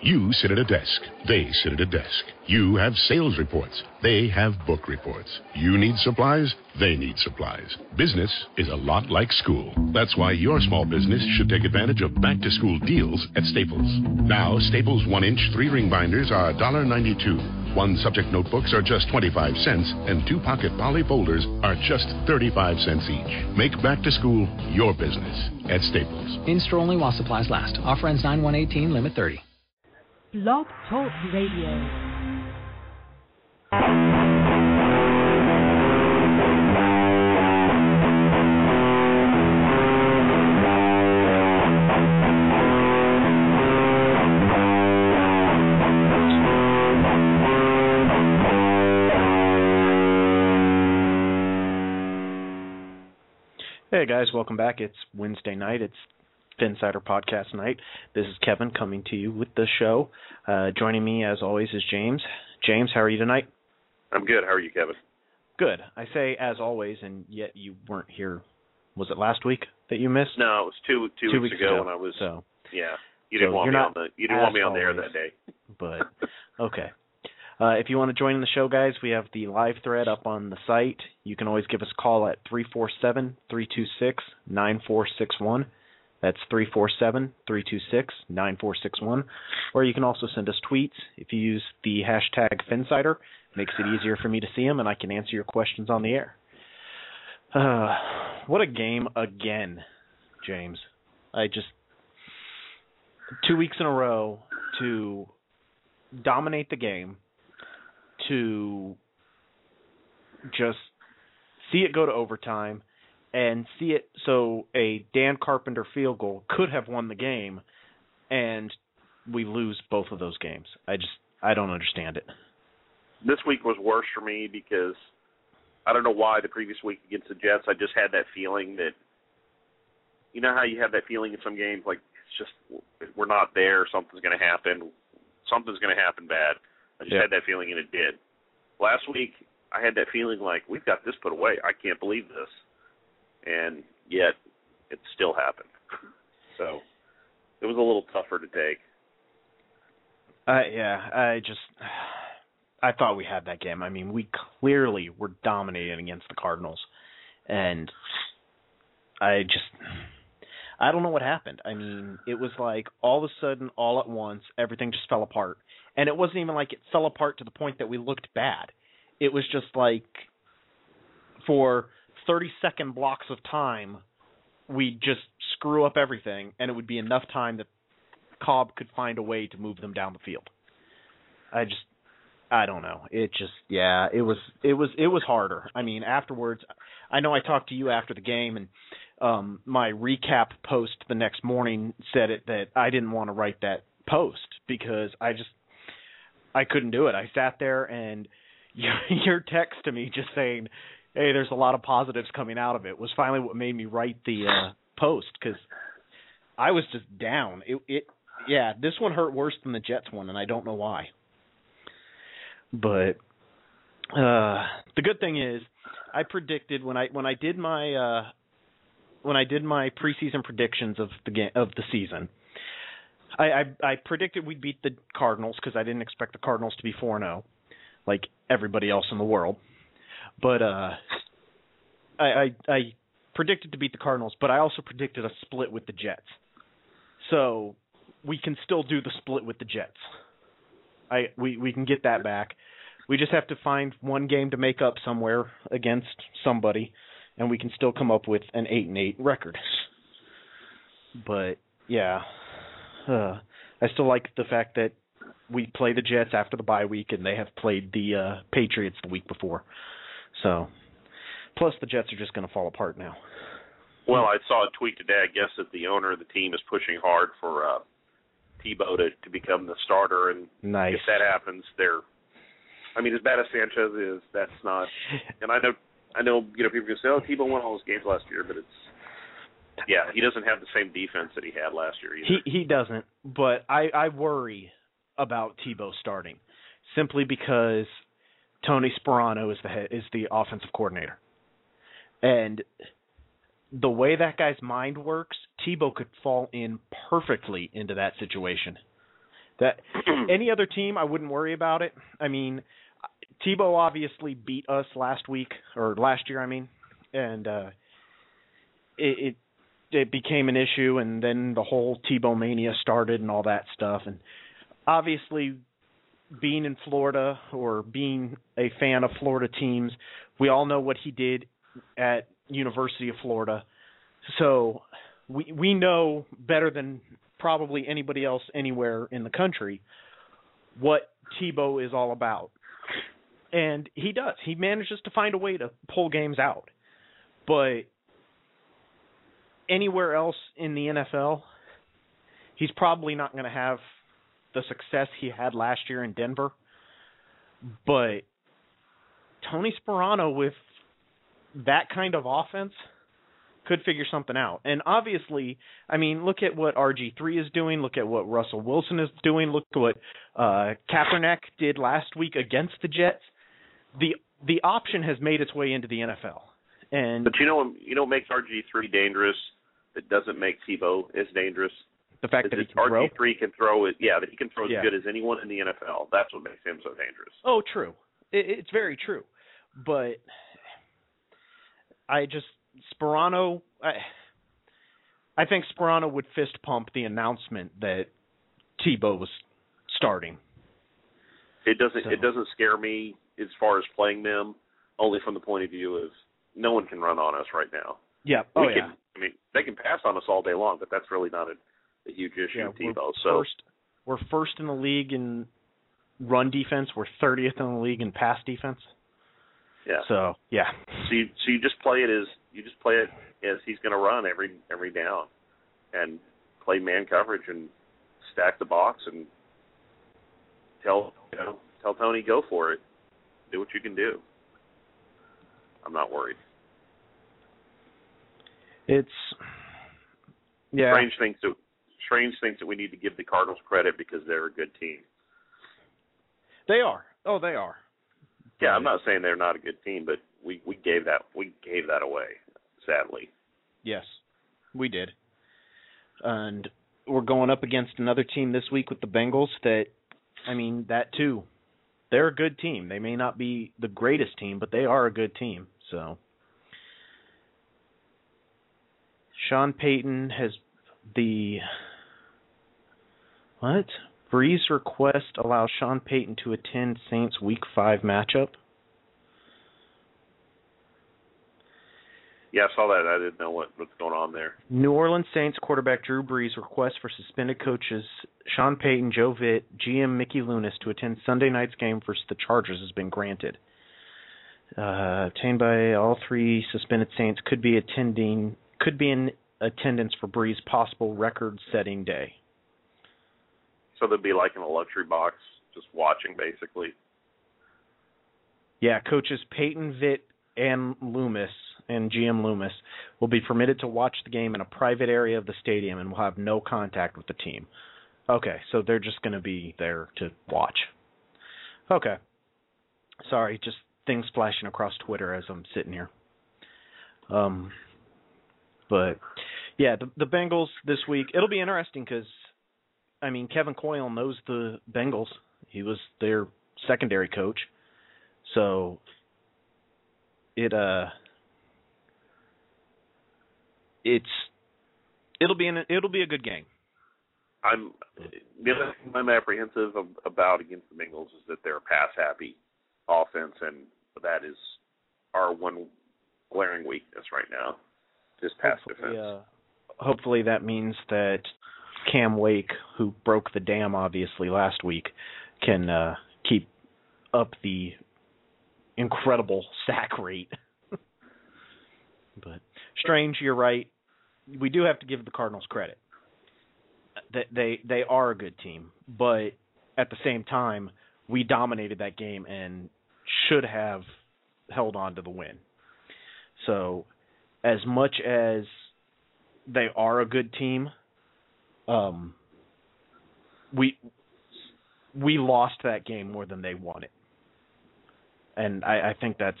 You sit at a desk. They sit at a desk. You have sales reports. They have book reports. You need supplies. They need supplies. Business is a lot like school. That's why your small business should take advantage of back to school deals at Staples. Now, Staples 1 inch three ring binders are $1.92. One subject notebooks are just 25 cents, and two pocket poly folders are just 35 cents each. Make back to school your business at Staples. In store only while supplies last. Offer ends 9 118, limit 30. Blog Talk Radio. Hey guys, welcome back. It's Wednesday night. It's Phinsider Podcast night. This is Kevin coming to you with the show. Uh, joining me, as always, is James. James, how are you tonight? I'm good. How are you, Kevin? Good. I say as always, and yet you weren't here. Was it last week that you missed? No, it was two two, Two weeks, weeks ago, ago. when I was. So, yeah, you so didn't want me on the you didn't want me on the air that day. but okay. Uh, if you want to join the show, guys, we have the live thread up on the site. You can always give us a call at 347 326 9461. That's 347 326 9461. Or you can also send us tweets. If you use the hashtag Phinsider, makes it easier for me to see them and I can answer your questions on the air. Uh, what a game again, James. I just. Two weeks in a row to dominate the game to just see it go to overtime and see it so a Dan Carpenter field goal could have won the game and we lose both of those games. I just I don't understand it. This week was worse for me because I don't know why the previous week against the Jets I just had that feeling that you know how you have that feeling in some games like it's just we're not there, something's going to happen, something's going to happen bad. I just Yeah. had that feeling and it did. Last week I had that feeling like we've got this put away. I can't believe this. And yet it still happened. So it was a little tougher to take. Uh, yeah, I just I thought we had that game. I mean, we clearly were dominating against the Cardinals, and I just I don't know what happened. I mean, it was like all of a sudden, all at once, everything just fell apart, and it wasn't even like it fell apart to the point that we looked bad. It was just like for thirty second blocks of time, we'd just screw up everything, and it would be enough time that Kolb could find a way to move them down the field. I just I don't know. It just yeah, it was it was it was harder. I mean, afterwards I know I talked to you after the game and um my recap post the next morning said it that I didn't want to write that post because I just I couldn't do it. I sat there and your, your text to me just saying, "Hey, there's a lot of positives coming out of it." was finally what made me write the uh post cuz I was just down. It it yeah, this one hurt worse than the Jets one, and I don't know why. But uh the good thing is, I predicted when I when I did my uh when I did my preseason predictions of the game of the season, I I, I predicted we'd beat the Cardinals because I didn't expect the Cardinals to be four zero, like everybody else in the world. But uh, I, I I predicted to beat the Cardinals, but I also predicted a split with the Jets. So we can still do the split with the Jets. I we we can get that back. We just have to find one game to make up somewhere against somebody, and we can still come up with an eight and eight record. But yeah, uh, I still like the fact that we play the Jets after the bye week, and they have played the uh, Patriots the week before. So, plus the Jets are just going to fall apart now. Well, I saw a tweet today. I guess that the owner of the team is pushing hard for uh, Tebow to to become the starter, and Nice. if that happens, they're. I mean, as bad as Sanchez is, that's not. And I know, I know, you know, people can say, "Oh, Tebow won all those games last year," but it's. Yeah, he doesn't have the same defense that he had last year either. He he doesn't, but I I worry about Tebow starting simply because Tony Sparano is the head, is the offensive coordinator, and the way that guy's mind works, Tebow could fall in perfectly into that situation That any other team, I wouldn't worry about it. I mean, Tebow obviously beat us last week or last year, I mean, and uh, it, it it became an issue, and then the whole Tebow mania started and all that stuff. And obviously, being in Florida or being a fan of Florida teams, we all know what he did at University of Florida. So we we know better than probably anybody else anywhere in the country what Tebow is all about. And he does. He manages to find a way to pull games out. But anywhere else in the NFL, he's probably not going to have the success he had last year in Denver. But Tony Sparano with that kind of offense could figure something out. And obviously, I mean, look at what RG3 is doing, look at what Russell Wilson is doing, look at what uh Kaepernick did last week against the Jets. The the option has made its way into the NFL. And But you know, you know, what makes RG three dangerous. That doesn't make Tebow as dangerous. The fact Is that he that can throw. RG three can throw it. Yeah, that he can throw as Yeah. good as anyone in the NFL. That's what makes him so dangerous. Oh, true. It, it's very true. But I just Sparano. I, I think Sparano would fist pump the announcement that Tebow was starting. It doesn't. So- It doesn't scare me as far as playing them. Only from the point of view of no one can run on us right now. Yeah. We Oh can. yeah. I mean, they can pass on us all day long, but that's really not a, a huge issue Yeah, with we're So first, we're first in the league in run defense. We're 30th in the league in pass defense. yeah. So yeah. So you, so you just play it as you just play it as he's going to run every every down, and play man coverage and stack the box and tell you know tell Tony go for it, do what you can do. I'm not worried. It's yeah. Strange things that strange things that we need to give the Cardinals credit because they're a good team. They are. Oh, they are. Yeah, I'm not saying they're not a good team, but we we gave that we gave that away sadly. Yes, we did. And we're going up against another team this week with the Bengals that I mean, that too. They're a good team. They may not be the greatest team, but they are a good team. So Sean Payton has the what? Brees request allows Sean Payton to attend Saints week 5 matchup. Yeah, I saw that. I didn't know what what's going on there. New Orleans Saints quarterback Drew Brees request for suspended coaches Sean Payton, Joe Vitt, GM Mickey Loomis to attend Sunday night's game versus the Chargers has been granted. Uh, obtained by all three suspended Saints could be attending could be in attendance for Brees' possible record-setting day. So they'd be like in a luxury box, just watching basically. Yeah, coaches Payton, Vitt, and Loomis and GM Loomis will be permitted to watch the game in a private area of the stadium and will have no contact with the team. Okay, so they're just going to be there to watch. Okay. Sorry, just things flashing across Twitter as I'm sitting here. Um but yeah, the the Bengals this week, it'll be interesting cuz I mean, Kevin Coyle knows the Bengals. He was their secondary coach. So it uh it's it'll be an it'll be a good game. I'm the other thing I'm apprehensive about against the Bengals is that they're a pass happy offense, and that is our one glaring weakness right now. Just pass hopefully, defense. uh, hopefully that means that Cam Wake, who broke the dam obviously last week, can uh keep up the incredible sack rate. but strange, you're right. We do have to give the Cardinals credit. That they they are a good team, but at the same time, we dominated that game and should have held on to the win. So, as much as they are a good team, um, we we lost that game more than they won it, and I, I think that's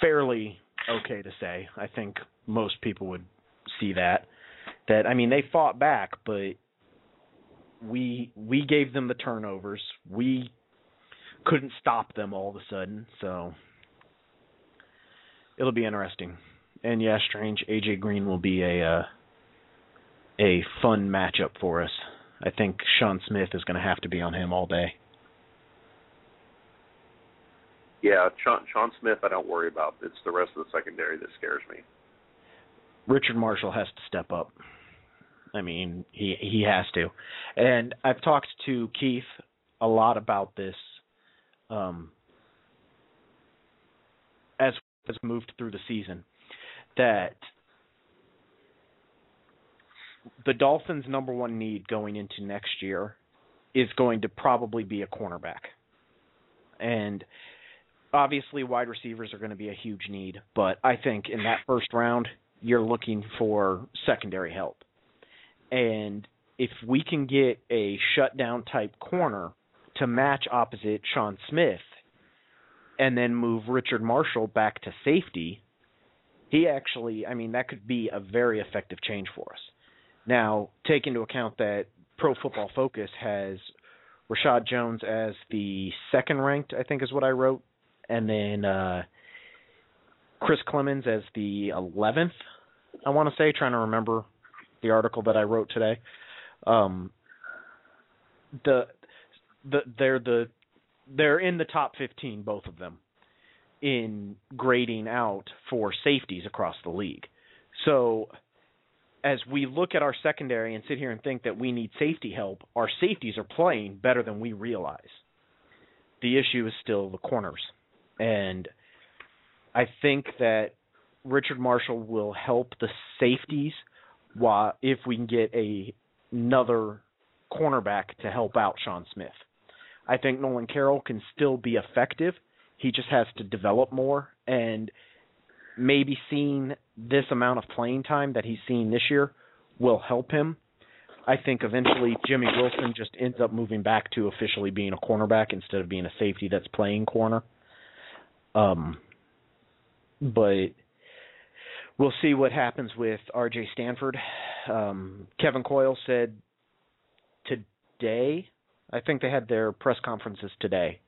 fairly okay to say. I think most people would see that. That I mean, they fought back, but we we gave them the turnovers. We couldn't stop them all of a sudden, so it'll be interesting. And yeah, strange. AJ Green will be a uh, a fun matchup for us. I think Sean Smith is going to have to be on him all day. Yeah, Sean, Sean Smith, I don't worry about. It's the rest of the secondary that scares me. Richard Marshall has to step up. I mean, he he has to. And I've talked to Keith a lot about this um has moved through the season that the Dolphins' number one need going into next year is going to probably be a cornerback. And obviously wide receivers are going to be a huge need, but I think in that first round you're looking for secondary help. And if we can get a shutdown type corner to match opposite Sean Smith and then move Richard Marshall back to safety, he actually, I mean, that could be a very effective change for us. Now, take into account that Pro Football Focus has Reshad Jones as the second ranked, I think is what I wrote, and then uh, Chris Clemons as the 11th. I want to say, trying to remember the article that I wrote today. Um, the the they're the they're in the top 15 both of them in grading out for safeties across the league. So as we look at our secondary and sit here and think that we need safety help, our safeties are playing better than we realize. The issue is still the corners. And I think that Richard Marshall will help the safeties while if we can get a another cornerback to help out Sean Smith. I think Nolan Carroll can still be effective. He just has to develop more and maybe seeing this amount of playing time that he's seen this year will help him. I think eventually Jimmy Wilson just ends up moving back to officially being a cornerback instead of being a safety that's playing corner. Um but we'll see what happens with RJ Stanford. Um, Kevin Coyle said today, I think they had their press conferences today.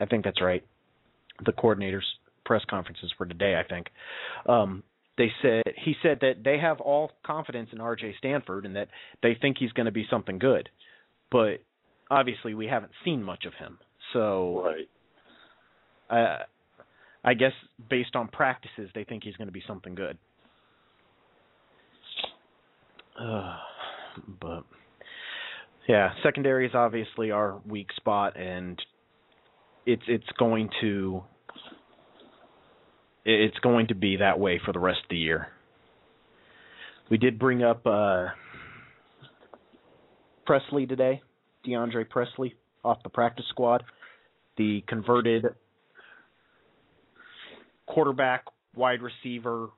I think that's right. The coordinators' press conferences for today, I think. Um, they said he said that they have all confidence in RJ Stanford and that they think he's going to be something good, but obviously we haven't seen much of him. So, right. Uh, I guess based on practices, they think he's going to be something good. Uh, but yeah, secondary is obviously our weak spot, and it's it's going to it's going to be that way for the rest of the year. We did bring up uh, Presley today, DeAndre Presley off the practice squad, the converted quarterback, wide receiver,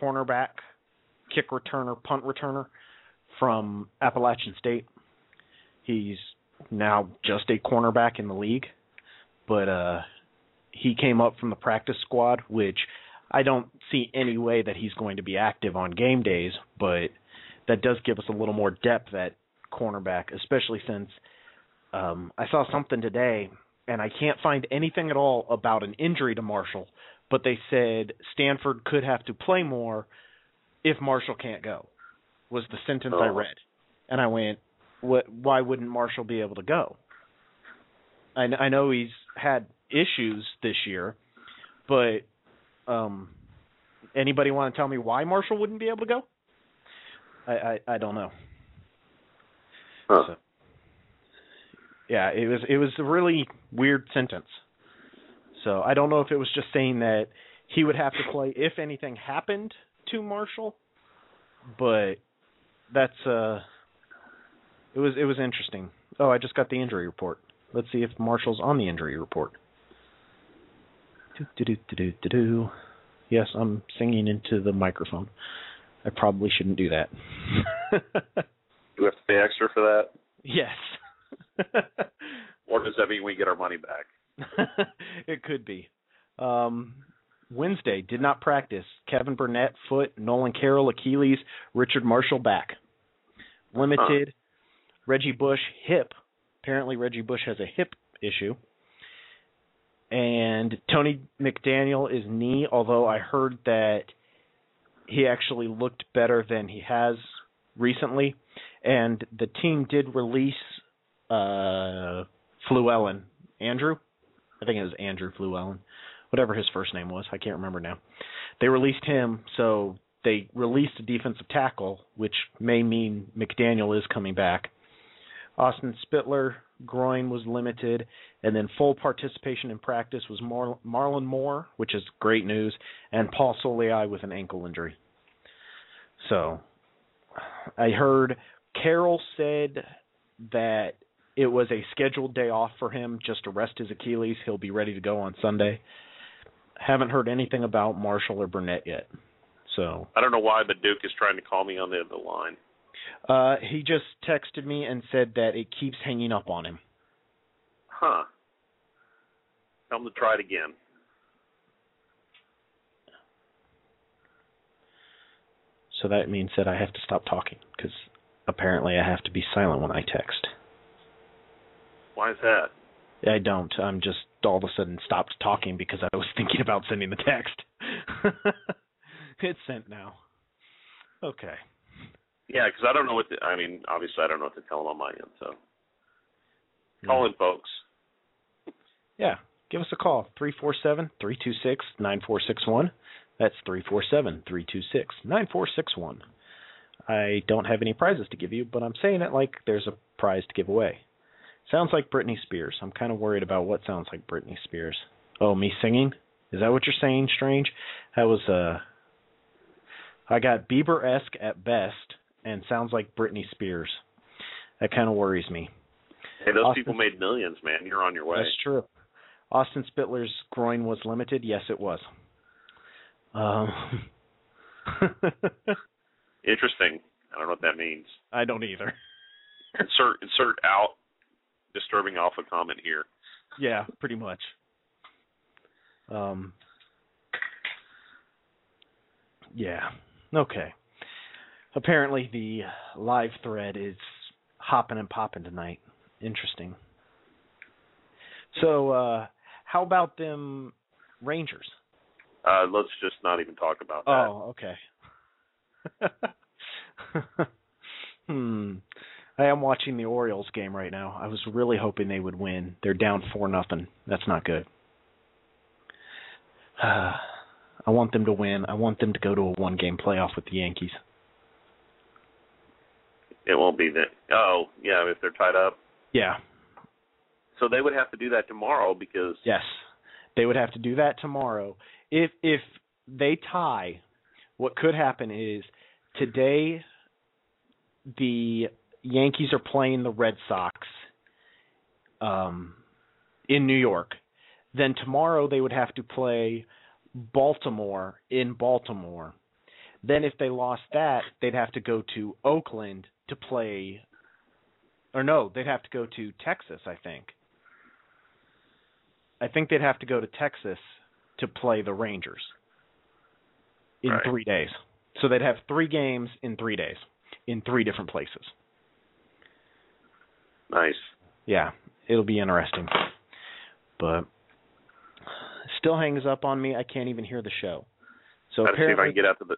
cornerback, kick returner, punt returner from Appalachian State. He's now just a cornerback in the league, but uh he came up from the practice squad, which I don't see any way that he's going to be active on game days, but that does give us a little more depth at cornerback, especially since um I saw something today and I can't find anything at all about an injury to Marshall, but they said Stanford could have to play more if Marshall can't go. Was the sentence oh. I read, and I went, "What? Why wouldn't Marshall be able to go?" I, I know he's had issues this year, but um, anybody want to tell me why Marshall wouldn't be able to go? I I, I don't know. Huh. So, yeah, it was it was a really weird sentence. So I don't know if it was just saying that he would have to play if anything happened to Marshall, but that's uh it was it was interesting. Oh, I just got the injury report. Let's see if Marshall's on the injury report. Do do do do do do. Yes, I'm singing into the microphone. I probably shouldn't do that. Do we have to pay extra for that? yes. Or does that mean we get our money back? it could be. Um, Wednesday did not practice. Kevin Burnett foot, Nolan Carroll Achilles, Richard Marshall back. limited. Reggie Bush hip. Apparently Reggie Bush has a hip issue. And Tony McDaniel is knee, although I heard that he actually looked better than he has recently. And the team did release uh Fluellen. Andrew? I think it was Andrew Fluellen. Whatever his first name was. I can't remember now. They released him, so they released a defensive tackle, which may mean McDaniel is coming back. Austin Spitler groin was limited, and then full participation in practice was Mar- Marlon Moore, which is great news, and Paul Soliai with an ankle injury. So, I heard Carroll said that it was a scheduled day off for him just to rest his Achilles. He'll be ready to go on Sunday. Haven't heard anything about Marshall or Burnett yet. So I don't know why, but Duke is trying to call me on the other line. Uh he just texted me and said that it keeps hanging up on him. Huh. Tell him to try it again. So that means that I have to stop talking because apparently I have to be silent when I text. Why is that? I don't. I'm just all of a sudden stopped talking because I was thinking about sending the text. it's sent now. Okay. Yeah, because I don't know what. To, I mean, obviously, I don't know what to tell him on my end. So call in, folks. Yeah. Give us a call. Three four seven three two six nine four six one. That's three four seven three two six nine four six one. I don't have any prizes to give you, but I'm saying it like there's a prize to give away. Sounds like Britney Spears. I'm kind of worried about what sounds like Britney Spears. Oh, me singing? Is that what you're saying, Strange? That was uh I got Bieber esque at best and sounds like Britney Spears. That kind of worries me. Hey, those Austin- people made millions, man. You're on your way. That's true. Austin Spitler's groin was limited. Yes, it was. Um, Interesting. I don't know what that means. I don't either. Insert insert out disturbing alpha comment here. Yeah, pretty much. Um. Yeah. Okay. Apparently, the live thread is hopping and popping tonight. Interesting. So, uh, how about them Rangers? Uh, let's just not even talk about that. Oh, okay. hmm. I am watching the Orioles game right now. I was really hoping they would win. They're down four nothing. That's not good. I want them to win. I want them to go to a one game playoff with the Yankees. It won't be that. Oh, yeah, if they're tied up. Yeah. So they would have to do that tomorrow because Yes. They would have to do that tomorrow. If if they tie, what could happen is today the Yankees are playing the Red Sox um in New York. Then tomorrow they would have to play Baltimore in Baltimore. Then if they lost that, they'd have to go to Oakland to play or no, they'd have to go to Texas, I think. I think they'd have to go to Texas to play the Rangers in Right. 3 days. So they'd have 3 games in 3 days in 3 different places. nice. Yeah, it'll be interesting. But still hangs up on me. I can't even hear the show. So Got to see if I apparently, can get out to the.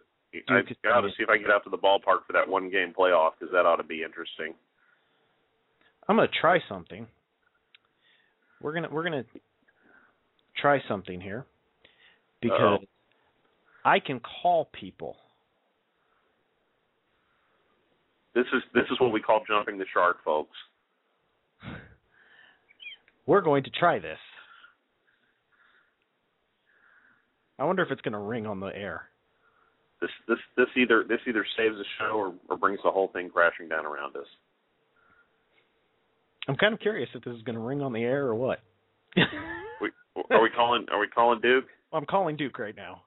I got to see if I can get out to the ballpark for that one game playoff because that ought to be interesting. I'm gonna try something. We're gonna we're gonna try something here because Uh-oh. I can call people. This is this is what we call jumping the shark, folks. We're going to try this. I wonder if it's going to ring on the air. This this this either this either saves the show or, or brings the whole thing crashing down around us. I'm kind of curious if this is going to ring on the air or what. We, are we calling are we calling Duke? I'm calling Duke right now.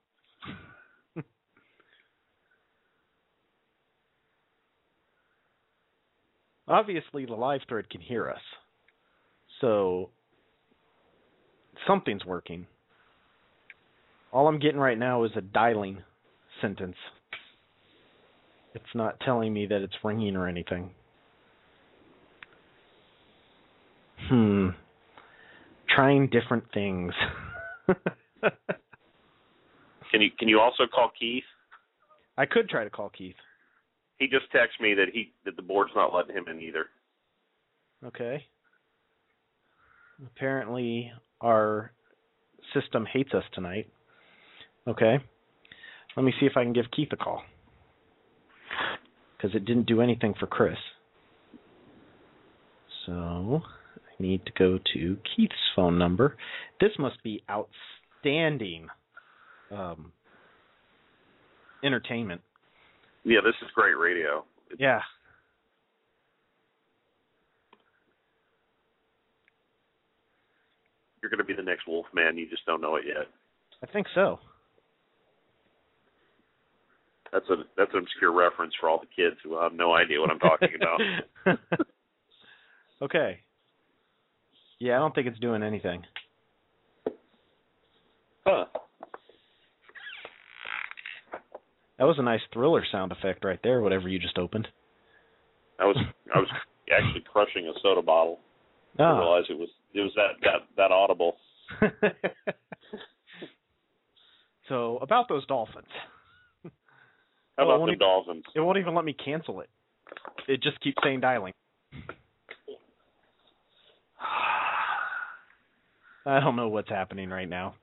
Obviously, the live thread can hear us. So, something's working. All I'm getting right now is a dialing sentence. It's not telling me that it's ringing or anything. Hmm. Trying different things. Can you can you also call Keith? I could try to call Keith. He just texted me that he that the board's not letting him in either. Okay. Apparently, our system hates us tonight. Okay. Let me see if I can give Keith a call. Because it didn't do anything for Chris. So, I need to go to Keith's phone number. This must be outstanding um, entertainment. Yeah, this is great radio. Yeah. You're going to be the next Wolfman. You just don't know it yet. I think so. That's a that's an obscure reference for all the kids who have no idea what I'm talking about. okay. Yeah, I don't think it's doing anything. Huh. That was a nice thriller sound effect right there, whatever you just opened. I was I was actually crushing a soda bottle. I Oh. realized it was it was that that that audible. so, about those dolphins. How Well, about the it- Dolphins? It won't even let me cancel it. It just keeps saying dialing. I don't know what's happening right now.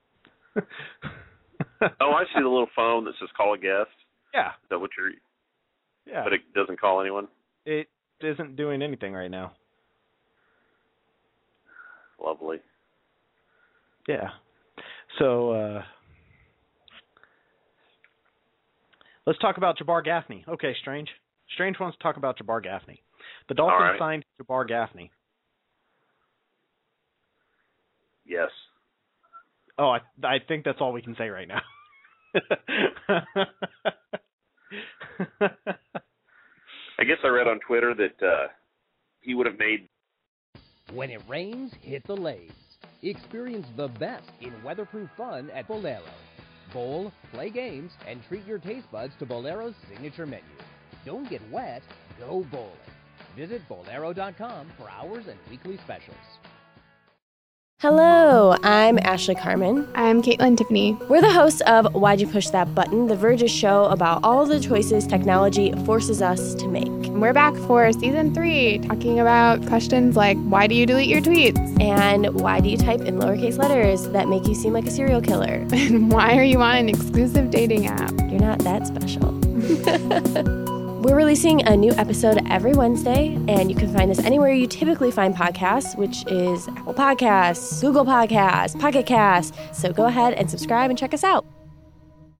Oh, I see the little phone that says call a guest. yeah, Is that what you're? yeah. But it doesn't call anyone. it isn't doing anything right now. Lovely. Yeah. So uh let's talk about Jabbar Gaffney. Okay, Strange. Strange wants to talk about Jabbar Gaffney. The Dolphins All right. signed Jabbar Gaffney. Yes. Oh, I I think that's all we can say right now. I guess I read on Twitter that uh he would have made When it rains, hit the lanes. Experience the best in weatherproof fun at Bowlero. Bowl, play games, and treat your taste buds to Bowlero's signature menu. Don't get wet, go bowling. Visit Bowlero.com for hours and weekly specials. Hello, I'm Ashley Carman. I'm Kaitlyn Tiffany. We're the hosts of Why'd You Push That Button, the Verge's show about all the choices technology forces us to make. We're back for season three, talking about questions like why do you delete your tweets? And why do you type in lowercase letters that make you seem like a serial killer? And why are you on an exclusive dating app? You're not that special. We're releasing a new episode every Wednesday, and you can find us anywhere you typically find podcasts, which is Apple Podcasts, Google Podcasts, Pocket Casts. So go ahead and subscribe and check us out.